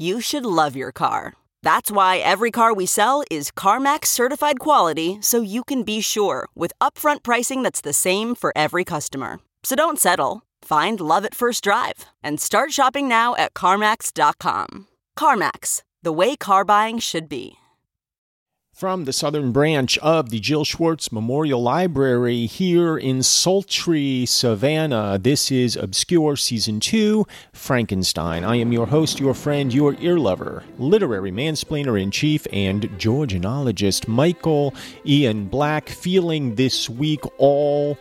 you should love your car. That's why every car we sell is CarMax certified quality so you can be sure with upfront pricing that's the same for every customer. So don't settle. Find love at first drive and start shopping now at CarMax.com. CarMax, the way car buying should be. From the southern branch of the Jill Schwartz Memorial Library here in sultry Savannah, this is Obscure Season 2 Frankenstein. I am your host, your friend, your ear lover, literary mansplainer in chief, and Georgianologist Michael Ian Black, feeling this week all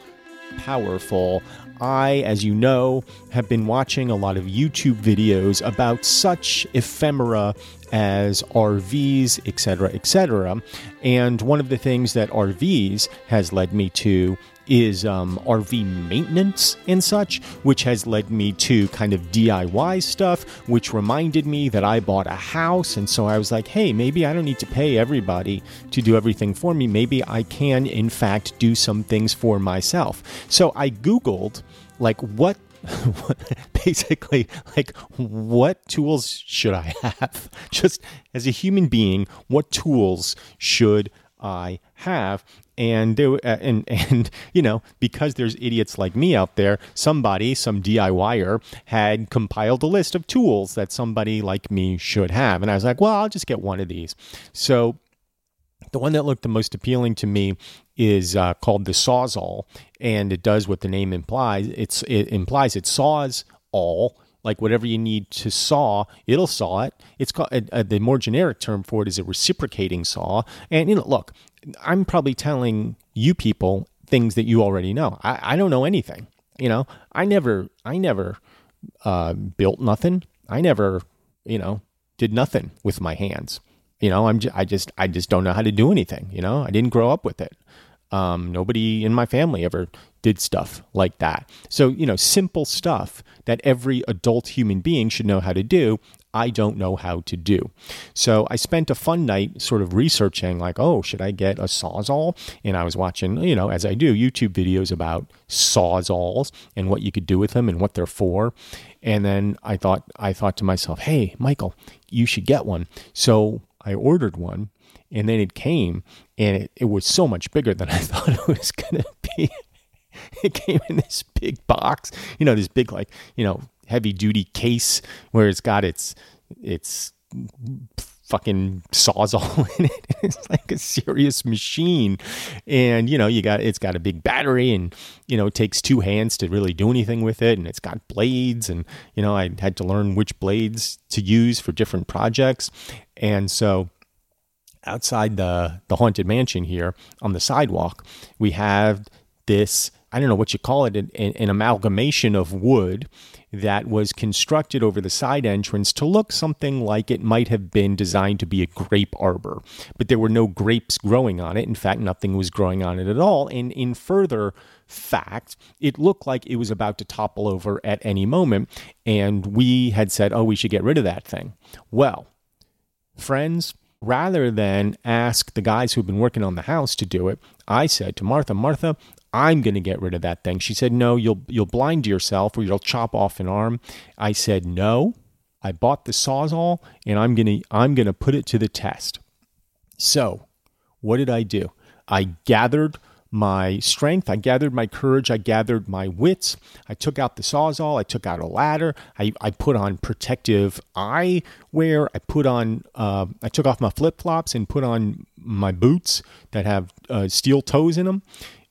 powerful. I, as you know, have been watching a lot of YouTube videos about such ephemera as RVs, etc., etc. And one of the things that RVs has led me to is um, RV maintenance and such, which has led me to kind of DIY stuff, which reminded me that I bought a house. And so I was like, hey, maybe I don't need to pay everybody to do everything for me. Maybe I can, in fact, do some things for myself. So I Googled, like, what basically like what tools should i have just as a human being what tools should i have and there, uh, and and you know because there's idiots like me out there somebody some diyer had compiled a list of tools that somebody like me should have and i was like well i'll just get one of these so the one that looked the most appealing to me is uh, called the Sawzall, and it does what the name implies. It's it implies it saws all like whatever you need to saw, it'll saw it. It's called uh, uh, the more generic term for it is a reciprocating saw. And you know, look, I'm probably telling you people things that you already know. I, I don't know anything. You know, I never, I never uh, built nothing. I never, you know, did nothing with my hands. You know, I'm just, I just I just don't know how to do anything. You know, I didn't grow up with it. Um, nobody in my family ever did stuff like that. So, you know, simple stuff that every adult human being should know how to do. I don't know how to do. So I spent a fun night sort of researching, like, oh, should I get a sawzall? And I was watching, you know, as I do, YouTube videos about sawzalls and what you could do with them and what they're for. And then I thought, I thought to myself, hey, Michael, you should get one. So I ordered one and then it came and it, it was so much bigger than I thought it was going to be. it came in this big box, you know, this big, like, you know, heavy duty case where it's got its, its fucking sawzall in it. It's like a serious machine. And, you know, you got, it's got a big battery and, you know, it takes two hands to really do anything with it. And it's got blades. And, you know, I had to learn which blades to use for different projects. And so, outside the the haunted mansion here on the sidewalk, we have this I don't know what you call it an, an, amalgamation of wood that was constructed over the side entrance to look something like it might have been designed to be a grape arbor, but there were no grapes growing on it. In fact, nothing was growing on it at all. And in further fact, it looked like it was about to topple over at any moment. And we had said, oh, we should get rid of that thing. Well, friends, rather than ask the guys who've been working on the house to do it, I said to Martha, Martha, I'm going to get rid of that thing. She said, No, you'll you'll blind yourself or you'll chop off an arm. I said, No. I bought the sawzall and I'm going to I'm going to put it to the test. So, what did I do? I gathered my strength, I gathered my courage, I gathered my wits. I took out the sawzall, I took out a ladder, I, I put on protective eyewear, I put on, uh, I took off my flip flops and put on my boots that have uh, steel toes in them,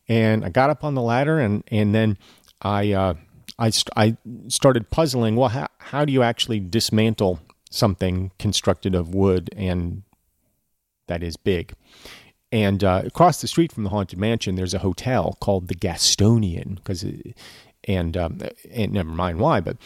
and I got up on the ladder and and then I uh, I st- I started puzzling. Well, how how do you actually dismantle something constructed of wood and that is big? And uh, across the street from the haunted mansion, there's a hotel called the Gastonian. Because, and um, and never mind why, but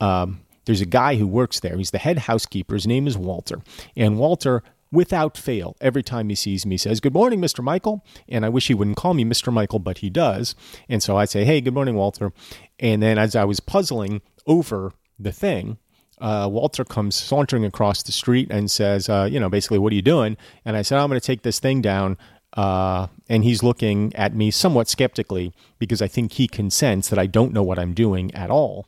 um, there's a guy who works there. He's the head housekeeper. His name is Walter, and Walter. Without fail, every time he sees me, says, Good morning, Mr. Michael. And I wish he wouldn't call me Mr. Michael, but he does. And so I say, Hey, good morning, Walter. And then as I was puzzling over the thing, uh, Walter comes sauntering across the street and says, uh, you know, basically, what are you doing? And I said, I'm going to take this thing down. Uh, and he's looking at me somewhat skeptically because I think he can sense that I don't know what I'm doing at all.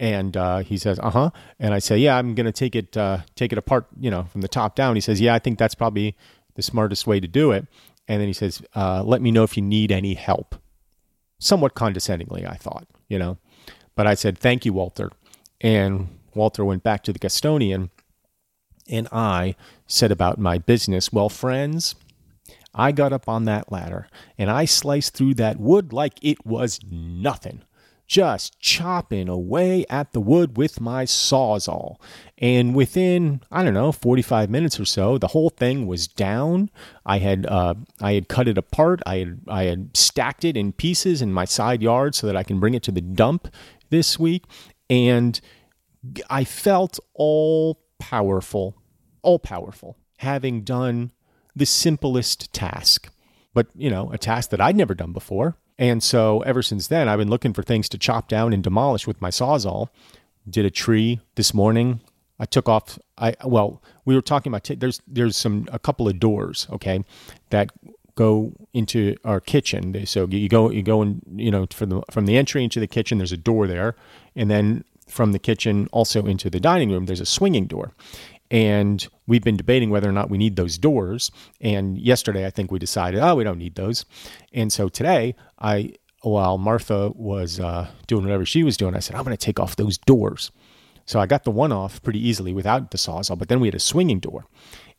And uh, he says, "Uh huh." And I say, "Yeah, I'm going to take it uh, take it apart, you know, from the top down." He says, "Yeah, I think that's probably the smartest way to do it." And then he says, uh, "Let me know if you need any help." Somewhat condescendingly, I thought, you know, but I said, "Thank you, Walter." And Walter went back to the Gastonian, and I said about my business, Well, friends, I got up on that ladder and I sliced through that wood like it was nothing. Just chopping away at the wood with my sawzall. And within, I don't know, 45 minutes or so, the whole thing was down. I had, uh, I had cut it apart. I had, I had stacked it in pieces in my side yard so that I can bring it to the dump this week. And I felt all powerful, all powerful, having done the simplest task, but you know, a task that I'd never done before. And so ever since then, I've been looking for things to chop down and demolish with my sawzall. Did a tree this morning. I took off. I well, we were talking about t- there's there's some a couple of doors, okay, that go into our kitchen. So you go you go and you know from the from the entry into the kitchen. There's a door there, and then from the kitchen also into the dining room, there's a swinging door. And we've been debating whether or not we need those doors. And yesterday, I think we decided, oh, we don't need those. And so today, I, while Martha was uh, doing whatever she was doing, I said, I'm going to take off those doors. So I got the one off pretty easily without the sawzall, but then we had a swinging door.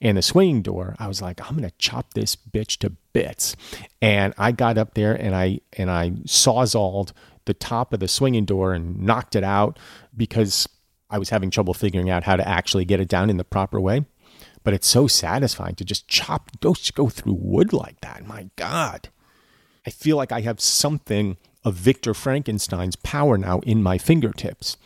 And the swinging door, I was like, I'm gonna chop this bitch to bits. And I got up there and I and I sawzalled the top of the swinging door and knocked it out because I was having trouble figuring out how to actually get it down in the proper way. But it's so satisfying to just chop, go, go through wood like that. My God. I feel like I have something of Victor Frankenstein's power now in my fingertips.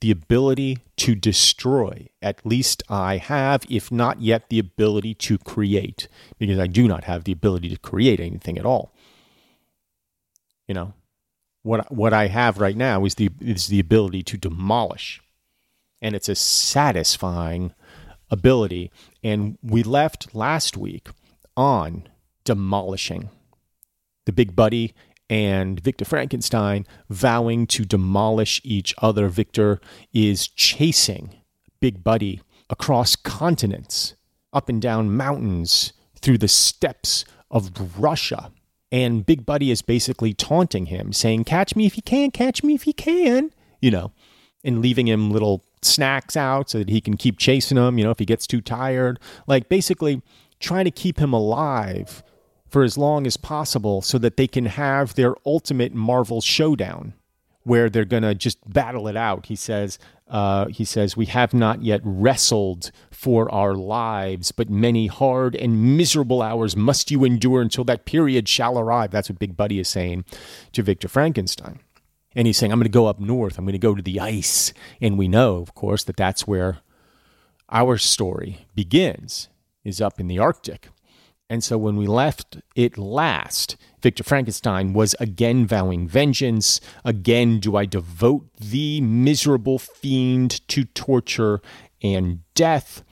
The ability to destroy. At least I have, if not yet, the ability to create, because I do not have the ability to create anything at all. You know, what what I have right now is the is the ability to demolish, and it's a satisfying ability. And we left last week on demolishing the Big Buddy and Victor Frankenstein vowing to demolish each other. Victor is chasing Big Buddy across continents, up and down mountains, through the steppes of Russia. And Big Buddy is basically taunting him, saying, Catch me if you can, catch me if you can, you know, and leaving him little snacks out so that he can keep chasing them, you know, if he gets too tired. Like basically trying to keep him alive for as long as possible so that they can have their ultimate Marvel showdown where they're going to just battle it out. He says, uh, he says, we have not yet wrestled for our lives, but many hard and miserable hours must you endure until that period shall arrive. That's what Big Buddy is saying to Victor Frankenstein. And he's saying, I'm going to go up north. I'm going to go to the ice. And we know, of course, that that's where our story begins, is up in the Arctic. And so when we left it last, Victor Frankenstein was again vowing vengeance. Again, do I devote the miserable fiend to torture and death?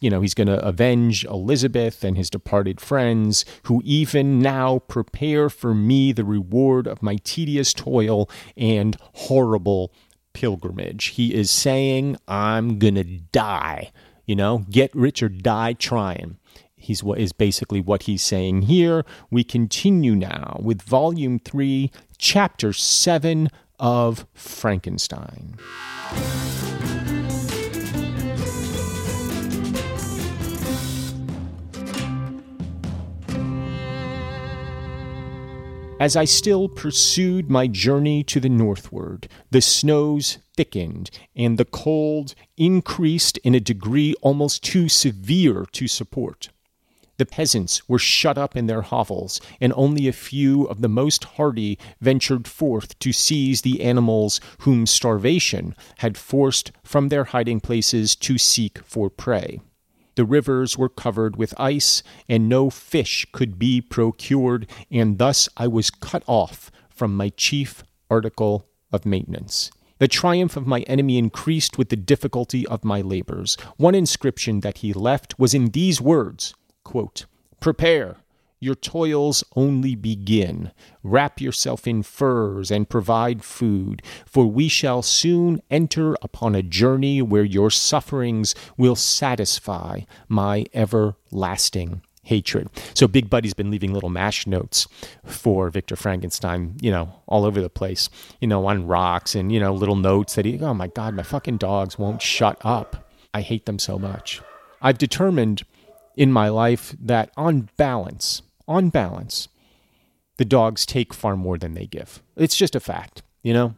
You know, he's going to avenge Elizabeth and his departed friends, who even now prepare for me the reward of my tedious toil and horrible pilgrimage. He is saying, I'm going to die. You know, get rich or die trying. He's what is basically what he's saying here. We continue now with volume 3, chapter 7 of Frankenstein. As I still pursued my journey to the northward, the snows thickened and the cold increased in a degree almost too severe to support. The peasants were shut up in their hovels, and only a few of the most hardy ventured forth to seize the animals whom starvation had forced from their hiding places to seek for prey. The rivers were covered with ice, and no fish could be procured, and thus I was cut off from my chief article of maintenance. The triumph of my enemy increased with the difficulty of my labors. One inscription that he left was in these words quote, Prepare, your toils only begin. Wrap yourself in furs and provide food, for we shall soon enter upon a journey where your sufferings will satisfy my everlasting hatred. So Big Buddy's been leaving little mash notes for Victor Frankenstein, you know, all over the place, you know, on rocks and, you know, little notes that he, oh my God, my fucking dogs won't shut up. I hate them so much. I've determined in my life that on balance, on balance, the dogs take far more than they give. It's just a fact, you know?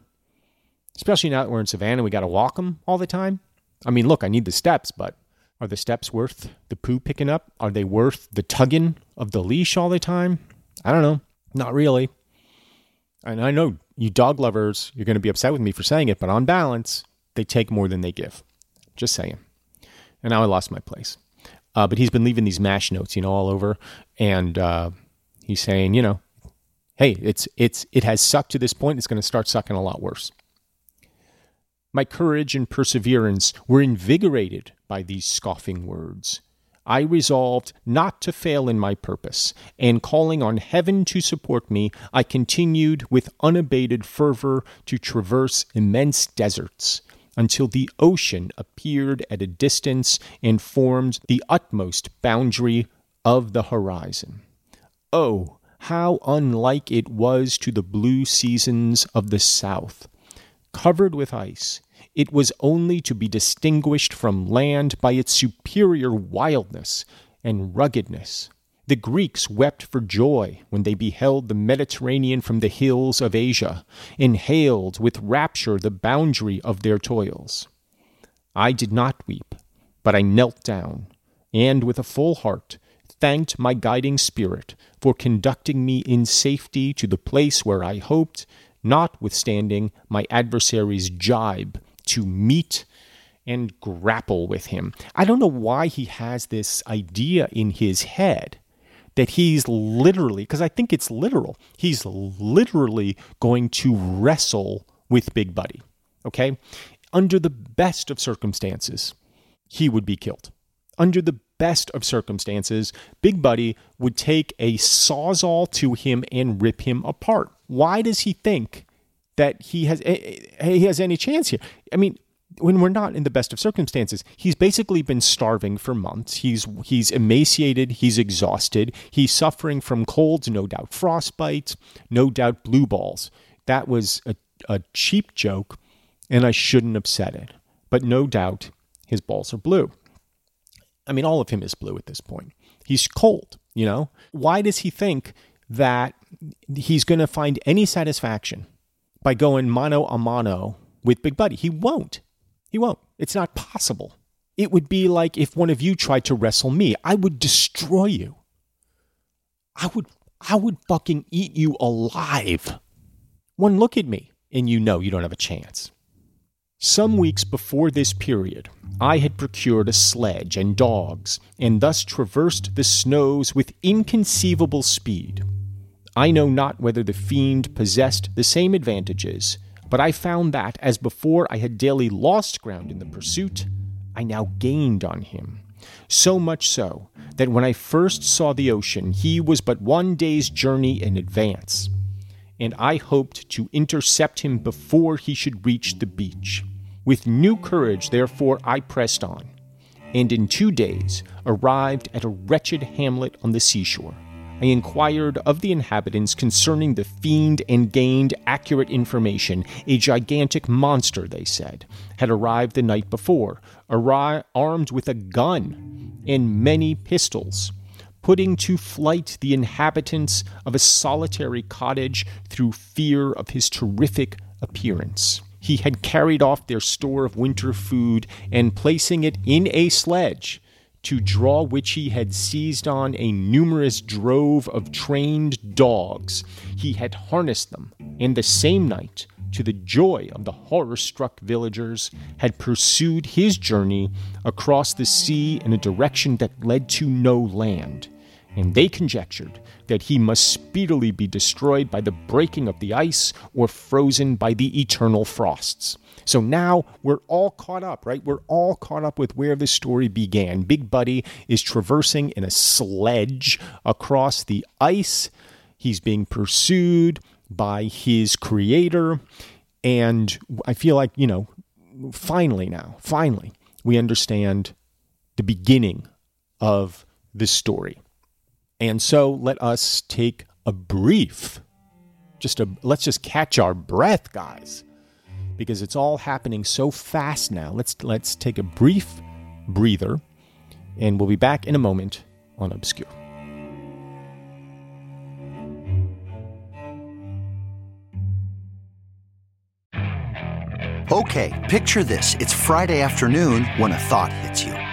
Especially now that we're in Savannah, we got to walk them all the time. I mean, look, I need the steps, but are the steps worth the poo picking up? Are they worth the tugging of the leash all the time? I don't know. Not really. And I know you dog lovers, you're going to be upset with me for saying it, but on balance, they take more than they give. Just saying. And now I lost my place. Uh, but he's been leaving these mash notes, you know, all over, and uh, he's saying, you know, hey, it's it's it has sucked to this point. It's going to start sucking a lot worse. My courage and perseverance were invigorated by these scoffing words. I resolved not to fail in my purpose, and calling on heaven to support me, I continued with unabated fervor to traverse immense deserts, until the ocean appeared at a distance and formed the utmost boundary of the horizon. Oh, how unlike it was to the blue seasons of the south! Covered with ice, it was only to be distinguished from land by its superior wildness and ruggedness. The Greeks wept for joy when they beheld the Mediterranean from the hills of Asia, and hailed with rapture the boundary of their toils. I did not weep, but I knelt down, and with a full heart thanked my guiding spirit for conducting me in safety to the place where I hoped, notwithstanding my adversary's jibe, to meet and grapple with him. I don't know why he has this idea in his head that he's literally, because I think it's literal, he's literally going to wrestle with Big Buddy. Okay? Under the best of circumstances, he would be killed. Under the best of circumstances, Big Buddy would take a sawzall to him and rip him apart. Why does he think that he has eh, eh, he has any chance here? I mean, when we're not in the best of circumstances, he's basically been starving for months. He's he's emaciated, he's exhausted, he's suffering from colds, no doubt frostbite, no doubt blue balls. That was a, a cheap joke, and I shouldn't have said it. But no doubt his balls are blue. I mean, all of him is blue at this point. He's cold, you know? Why does he think that he's going to find any satisfaction by going mano a mano with Big Buddy? He won't. He won't. It's not possible. It would be like if one of you tried to wrestle me. I would destroy you. I would I would fucking eat you alive. One look at me and you know you don't have a chance. Some weeks before this period, I had procured a sledge and dogs, and thus traversed the snows with inconceivable speed. I know not whether the fiend possessed the same advantages, but I found that, as before I had daily lost ground in the pursuit, I now gained on him. So much so that when I first saw the ocean, he was but one day's journey in advance, and I hoped to intercept him before he should reach the beach. With new courage, therefore, I pressed on, and in two days arrived at a wretched hamlet on the seashore. I inquired of the inhabitants concerning the fiend and gained accurate information. A gigantic monster, they said, had arrived the night before, arri- armed with a gun and many pistols, putting to flight the inhabitants of a solitary cottage through fear of his terrific appearance. He had carried off their store of winter food and placing it in a sledge to draw which he had seized on a numerous drove of trained dogs. He had harnessed them, and the same night, to the joy of the horror struck villagers, had pursued his journey across the sea in a direction that led to no land. And they conjectured that he must speedily be destroyed by the breaking of the ice or frozen by the eternal frosts. So now we're all caught up, right? We're all caught up with where the story began. Big Buddy is traversing in a sledge across the ice. He's being pursued by his creator. And I feel like, you know, finally now, finally, we understand the beginning of this story. And so let us take a brief, just a, let's just catch our breath, guys because it's all happening so fast now. Let's let's take a brief breather and we'll be back in a moment on Obscure. Okay, picture this. It's Friday afternoon when a thought hits you.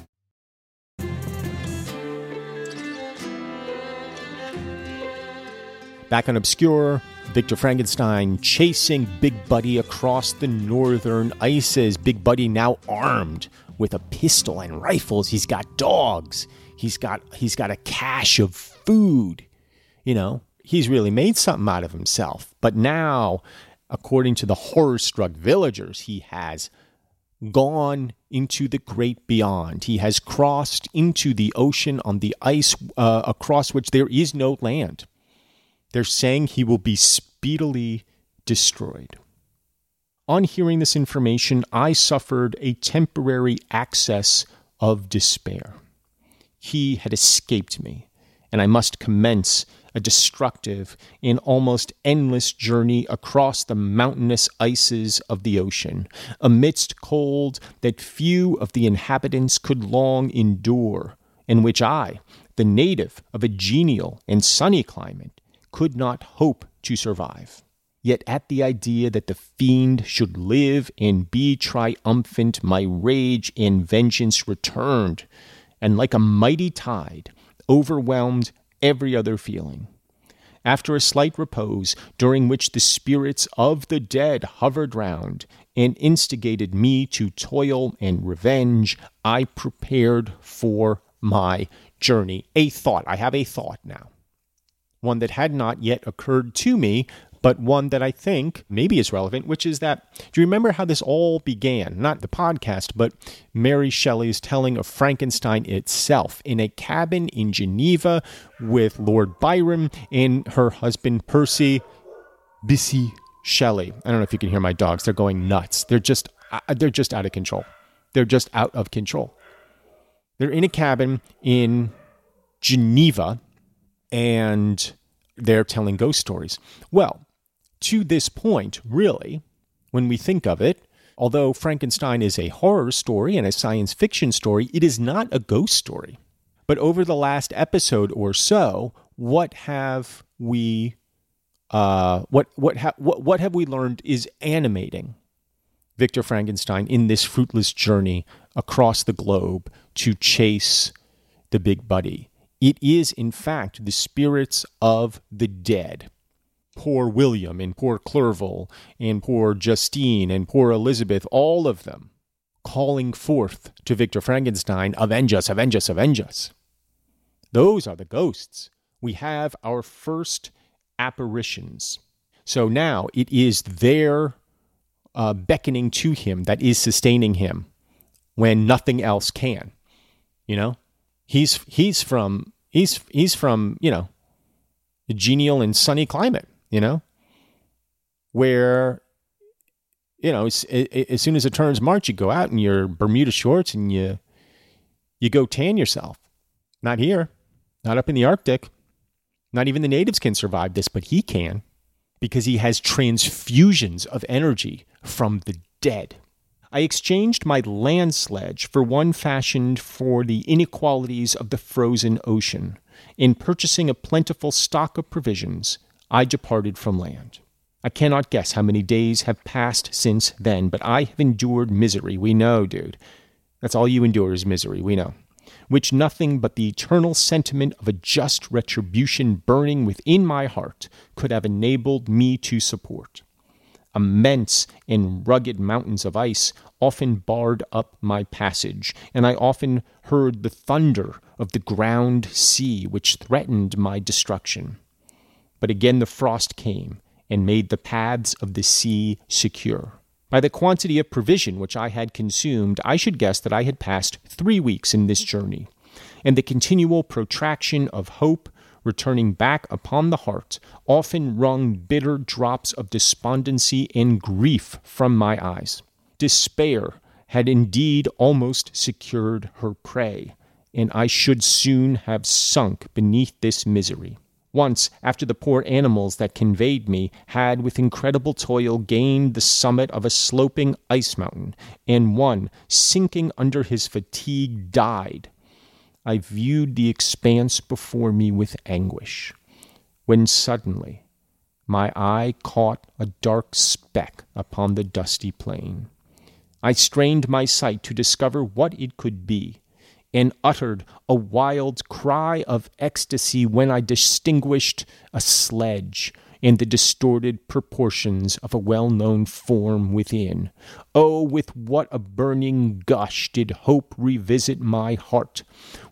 Back on Obscure, Victor Frankenstein chasing Big Buddy across the northern ices. Big Buddy now armed with a pistol and rifles. He's got dogs. He's got he's got a cache of food. You know, he's really made something out of himself. But now, according to the horror-struck villagers, he has gone into the great beyond. He has crossed into the ocean on the ice uh, across which there is no land. They're saying he will be speedily destroyed. On hearing this information, I suffered a temporary access of despair. He had escaped me, and I must commence a destructive and almost endless journey across the mountainous ices of the ocean, amidst cold that few of the inhabitants could long endure, and which I, the native of a genial and sunny climate, could not hope to survive. Yet at the idea that the fiend should live and be triumphant, my rage and vengeance returned, and like a mighty tide, overwhelmed every other feeling. After a slight repose, during which the spirits of the dead hovered round and instigated me to toil and revenge, I prepared for my journey. A thought. I have a thought now. One that had not yet occurred to me, but one that I think maybe is relevant, which is that do you remember how this all began? Not the podcast, but Mary Shelley's telling of Frankenstein itself in a cabin in Geneva with Lord Byron and her husband Percy Bysshe Shelley. I don't know if you can hear my dogs. They're going nuts. They're just uh, they're just out of control. They're just out of control. They're in a cabin in Geneva and they're telling ghost stories. Well, to this point, really, when we think of it, although Frankenstein is a horror story and a science fiction story, it is not a ghost story. But over the last episode or so, what have we uh, what what ha- what what have we learned is animating Victor Frankenstein in this fruitless journey across the globe to chase the big buddy. It is, in fact, the spirits of the dead. Poor William and poor Clerval and poor Justine and poor Elizabeth, all of them calling forth to Victor Frankenstein, Avenge us, avenge us, avenge us. Those are the ghosts. We have our first apparitions. So now it is their uh, beckoning to him that is sustaining him when nothing else can. You know, he's he's from he's he's from you know a genial and sunny climate. You know, where you know as, as soon as it turns March, you go out in your Bermuda shorts and you you go tan yourself. Not here, not up in the Arctic. Not even the natives can survive this, but he can because he has transfusions of energy from the dead. I exchanged my land sledge for one fashioned for the inequalities of the frozen ocean. In purchasing a plentiful stock of provisions, I departed from land. I cannot guess how many days have passed since then, but I have endured misery. We know, dude. That's all you endure is misery. We know which nothing but the eternal sentiment of a just retribution burning within my heart could have enabled me to support. Immense and rugged mountains of ice often barred up my passage, and I often heard the thunder of the ground sea which threatened my destruction. But again the frost came and made the paths of the sea secure. By the quantity of provision which I had consumed, I should guess that I had passed three weeks in this journey, and the continual protraction of hope returning back upon the heart often wrung bitter drops of despondency and grief from my eyes. Despair had indeed almost secured her prey, and I should soon have sunk beneath this misery. Once, after the poor animals that conveyed me had with incredible toil gained the summit of a sloping ice mountain, and one, sinking under his fatigue, died, I viewed the expanse before me with anguish, when suddenly my eye caught a dark speck upon the dusty plain. I strained my sight to discover what it could be and uttered a wild cry of ecstasy when I distinguished a sledge in the distorted proportions of a well known form within. Oh, with what a burning gush did hope revisit my heart!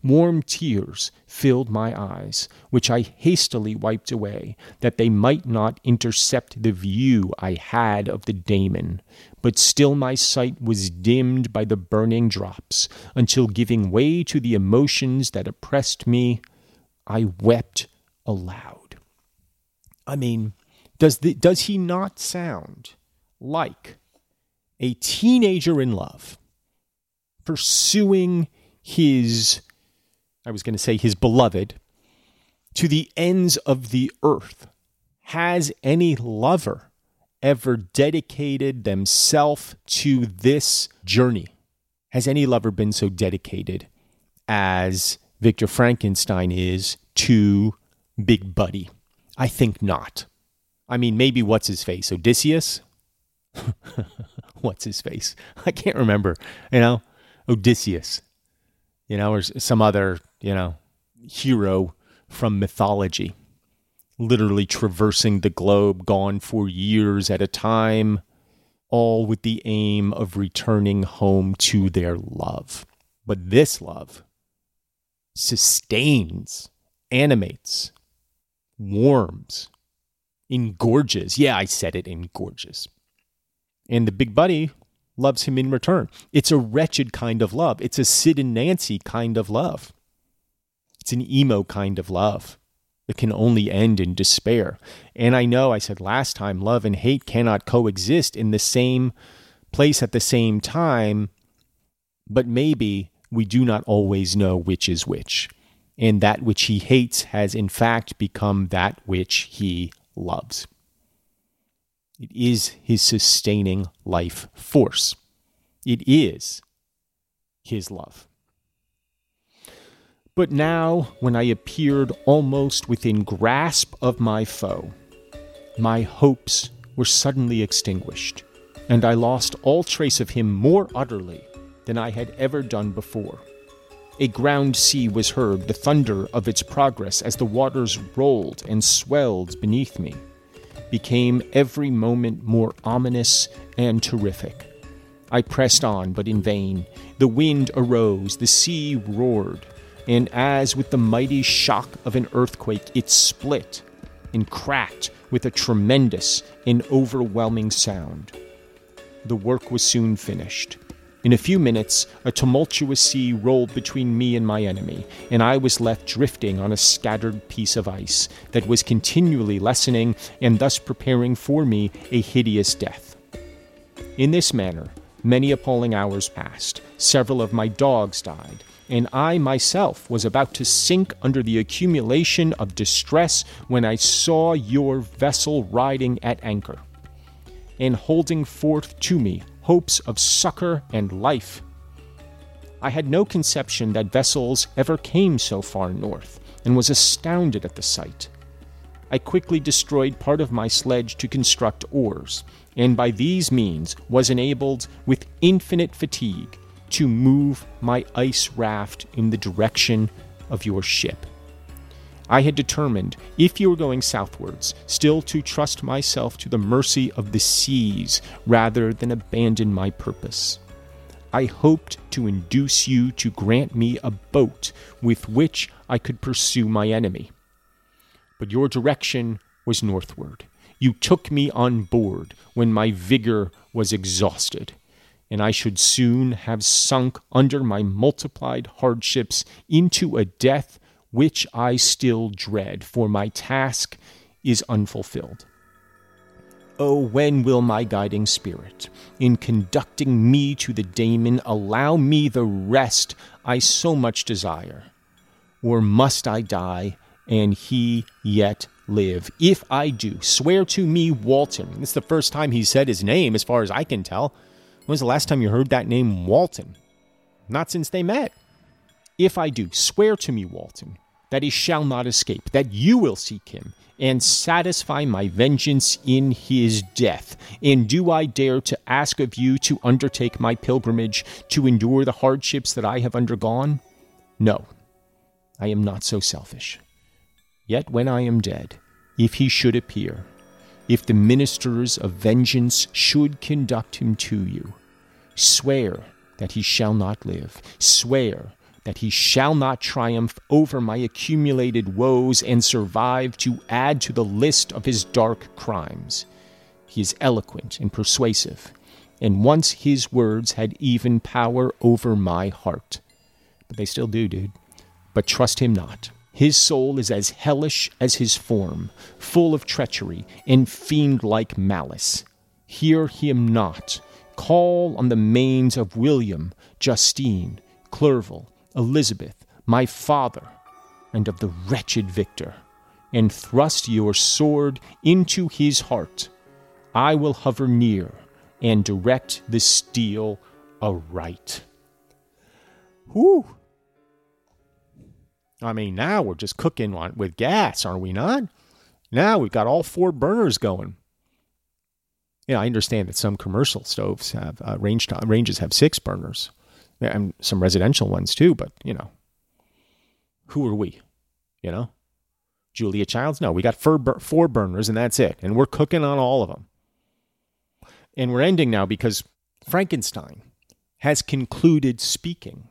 Warm tears filled my eyes, which I hastily wiped away, that they might not intercept the view I had of the daemon. But still my sight was dimmed by the burning drops, until giving way to the emotions that oppressed me, I wept aloud. I mean, does the, does he not sound like a teenager in love pursuing his I was going to say his beloved to the ends of the earth? Has any lover ever dedicated themselves to this journey? Has any lover been so dedicated as Victor Frankenstein is to Big Buddy? I think not. I mean, maybe what's his face? Odysseus? what's his face? I can't remember. You know, Odysseus, you know, or some other, you know, hero from mythology, literally traversing the globe, gone for years at a time, all with the aim of returning home to their love. But this love sustains, animates, warms, engorges. Yeah, I said it, engorges. And the big buddy loves him in return. It's a wretched kind of love. It's a Sid and Nancy kind of love. It's an emo kind of love that can only end in despair. And I know I said last time love and hate cannot coexist in the same place at the same time, but maybe we do not always know which is which. And that which he hates has in fact become that which he loves. It is his sustaining life force. It is his love. But now, when I appeared almost within grasp of my foe, my hopes were suddenly extinguished, and I lost all trace of him more utterly than I had ever done before. A ground sea was heard, the thunder of its progress as the waters rolled and swelled beneath me, became every moment more ominous and terrific. I pressed on, but in vain. The wind arose, the sea roared, and as with the mighty shock of an earthquake, it split and cracked with a tremendous and overwhelming sound. The work was soon finished. In a few minutes, a tumultuous sea rolled between me and my enemy, and I was left drifting on a scattered piece of ice that was continually lessening and thus preparing for me a hideous death. In this manner, many appalling hours passed. Several of my dogs died, and I myself was about to sink under the accumulation of distress when I saw your vessel riding at anchor and holding forth to me hopes of succor and life. I had no conception that vessels ever came so far north, and was astounded at the sight. I quickly destroyed part of my sledge to construct oars, and by these means was enabled, with infinite fatigue, to move my ice raft in the direction of your ship. I had determined, if you were going southwards, still to trust myself to the mercy of the seas rather than abandon my purpose. I hoped to induce you to grant me a boat with which I could pursue my enemy. But your direction was northward. You took me on board when my vigor was exhausted, and I should soon have sunk under my multiplied hardships into a death which I still dread, for my task is unfulfilled. Oh, when will my guiding spirit, in conducting me to the daemon, allow me the rest I so much desire? Or must I die, and he yet live? If I do, swear to me, Walton. This is the first time he said his name, as far as I can tell. When was the last time you heard that name, Walton? Not since they met. If I do, swear to me, Walton, that he shall not escape, that you will seek him and satisfy my vengeance in his death. And do I dare to ask of you to undertake my pilgrimage to endure the hardships that I have undergone? No, I am not so selfish. Yet when I am dead, if he should appear, if the ministers of vengeance should conduct him to you, swear that he shall not live. Swear that he shall not triumph over my accumulated woes and survive to add to the list of his dark crimes. He is eloquent and persuasive, and once his words had even power over my heart. But they still do, dude. But trust him not. His soul is as hellish as his form, full of treachery and fiend like malice. Hear him not. Call on the manes of William, Justine, Clerval, Elizabeth, my father, and of the wretched Victor, and thrust your sword into his heart. I will hover near and direct the steel aright. Whew. I mean, now we're just cooking on, with gas, are we not? Now we've got all four burners going. Yeah, I understand that some commercial stoves have uh, range ranges have six burners and some residential ones too. But you know, who are we? You know, Julia Childs? No, we got four, four burners and that's it, and we're cooking on all of them. And we're ending now because Frankenstein has concluded speaking.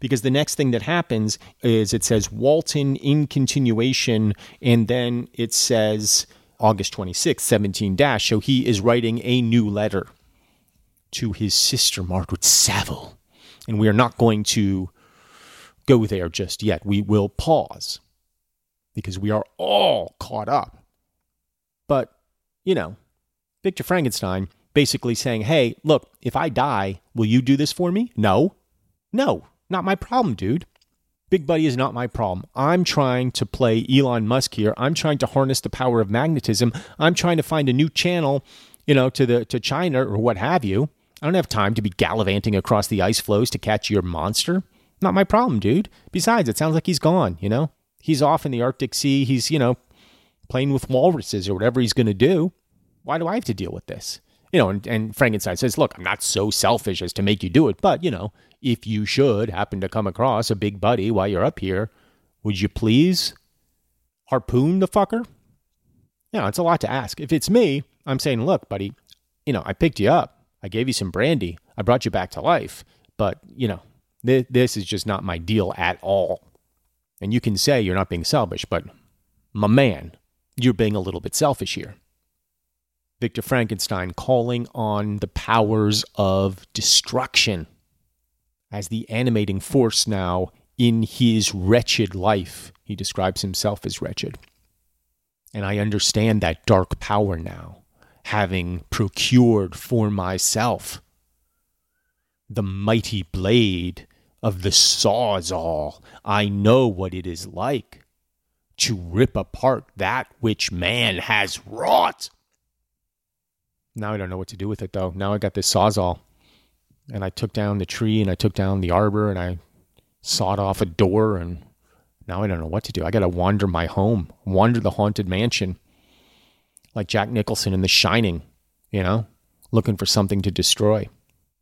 because the next thing that happens is it says Walton in continuation, and then it says August 26, 17 dash. So he is writing a new letter to his sister, Margaret Saville. And we are not going to go there just yet. We will pause because we are all caught up. But, you know, Victor Frankenstein basically saying, hey, look, if I die, will you do this for me? No. No, not my problem, dude. Big Buddy is not my problem. I'm trying to play Elon Musk here. I'm trying to harness the power of magnetism. I'm trying to find a new channel, you know, to the to China or what have you. I don't have time to be gallivanting across the ice floes to catch your monster. Not my problem, dude. Besides, it sounds like he's gone, you know? He's off in the Arctic Sea. He's, you know, playing with walruses or whatever he's going to do. Why do I have to deal with this? You know, and, and Frankenstein says, Look, I'm not so selfish as to make you do it, but, you know, if you should happen to come across a big buddy while you're up here, would you please harpoon the fucker? You know, it's a lot to ask. If it's me, I'm saying, Look, buddy, you know, I picked you up. I gave you some brandy. I brought you back to life. But, you know, th- this is just not my deal at all. And you can say you're not being selfish, but my man, you're being a little bit selfish here. Victor Frankenstein calling on the powers of destruction as the animating force now in his wretched life. He describes himself as wretched. And I understand that dark power now, having procured for myself the mighty blade of the Sawzall. I know what it is like to rip apart that which man has wrought. Now I don't know what to do with it though. Now I got this sawzall. And I took down the tree and I took down the arbor and I sawed off a door and now I don't know what to do. I got to wander my home, wander the haunted mansion like Jack Nicholson in The Shining, you know, looking for something to destroy.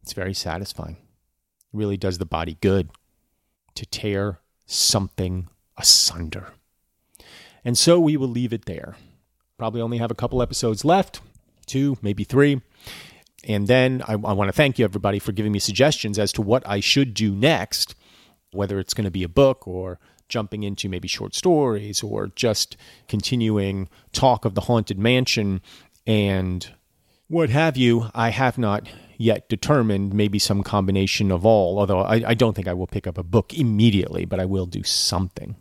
It's very satisfying. It really does the body good to tear something asunder. And so we will leave it there. Probably only have a couple episodes left two, maybe three. And then I, I want to thank you, everybody, for giving me suggestions as to what I should do next, whether it's going to be a book or jumping into maybe short stories or just continuing talk of the Haunted Mansion and what have you. I have not yet determined, maybe some combination of all, although I, I don't think I will pick up a book immediately, but I will do something.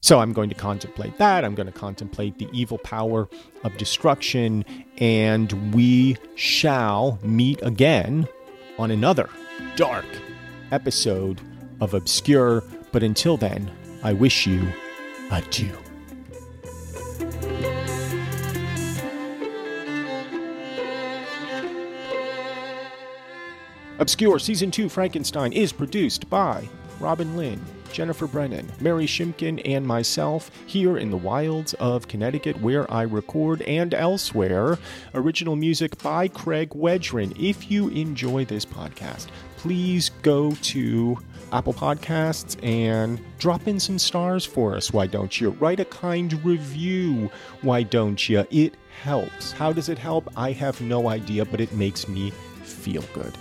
So I'm going to contemplate that. I'm going to contemplate the evil power of destruction, and we shall meet again on another dark episode of Obscure. But until then, I wish you adieu. Obscure Season 2 Frankenstein is produced by Robin Lynn, Jennifer Brennan, Mary Shimkin, and myself here in the wilds of Connecticut where I record and elsewhere. Original music by Craig Wedren. If you enjoy this podcast, please go to Apple Podcasts and drop in some stars for us. Why don't you? Write a kind review. Why don't you? It helps. How does it help? I have no idea, but it makes me feel good.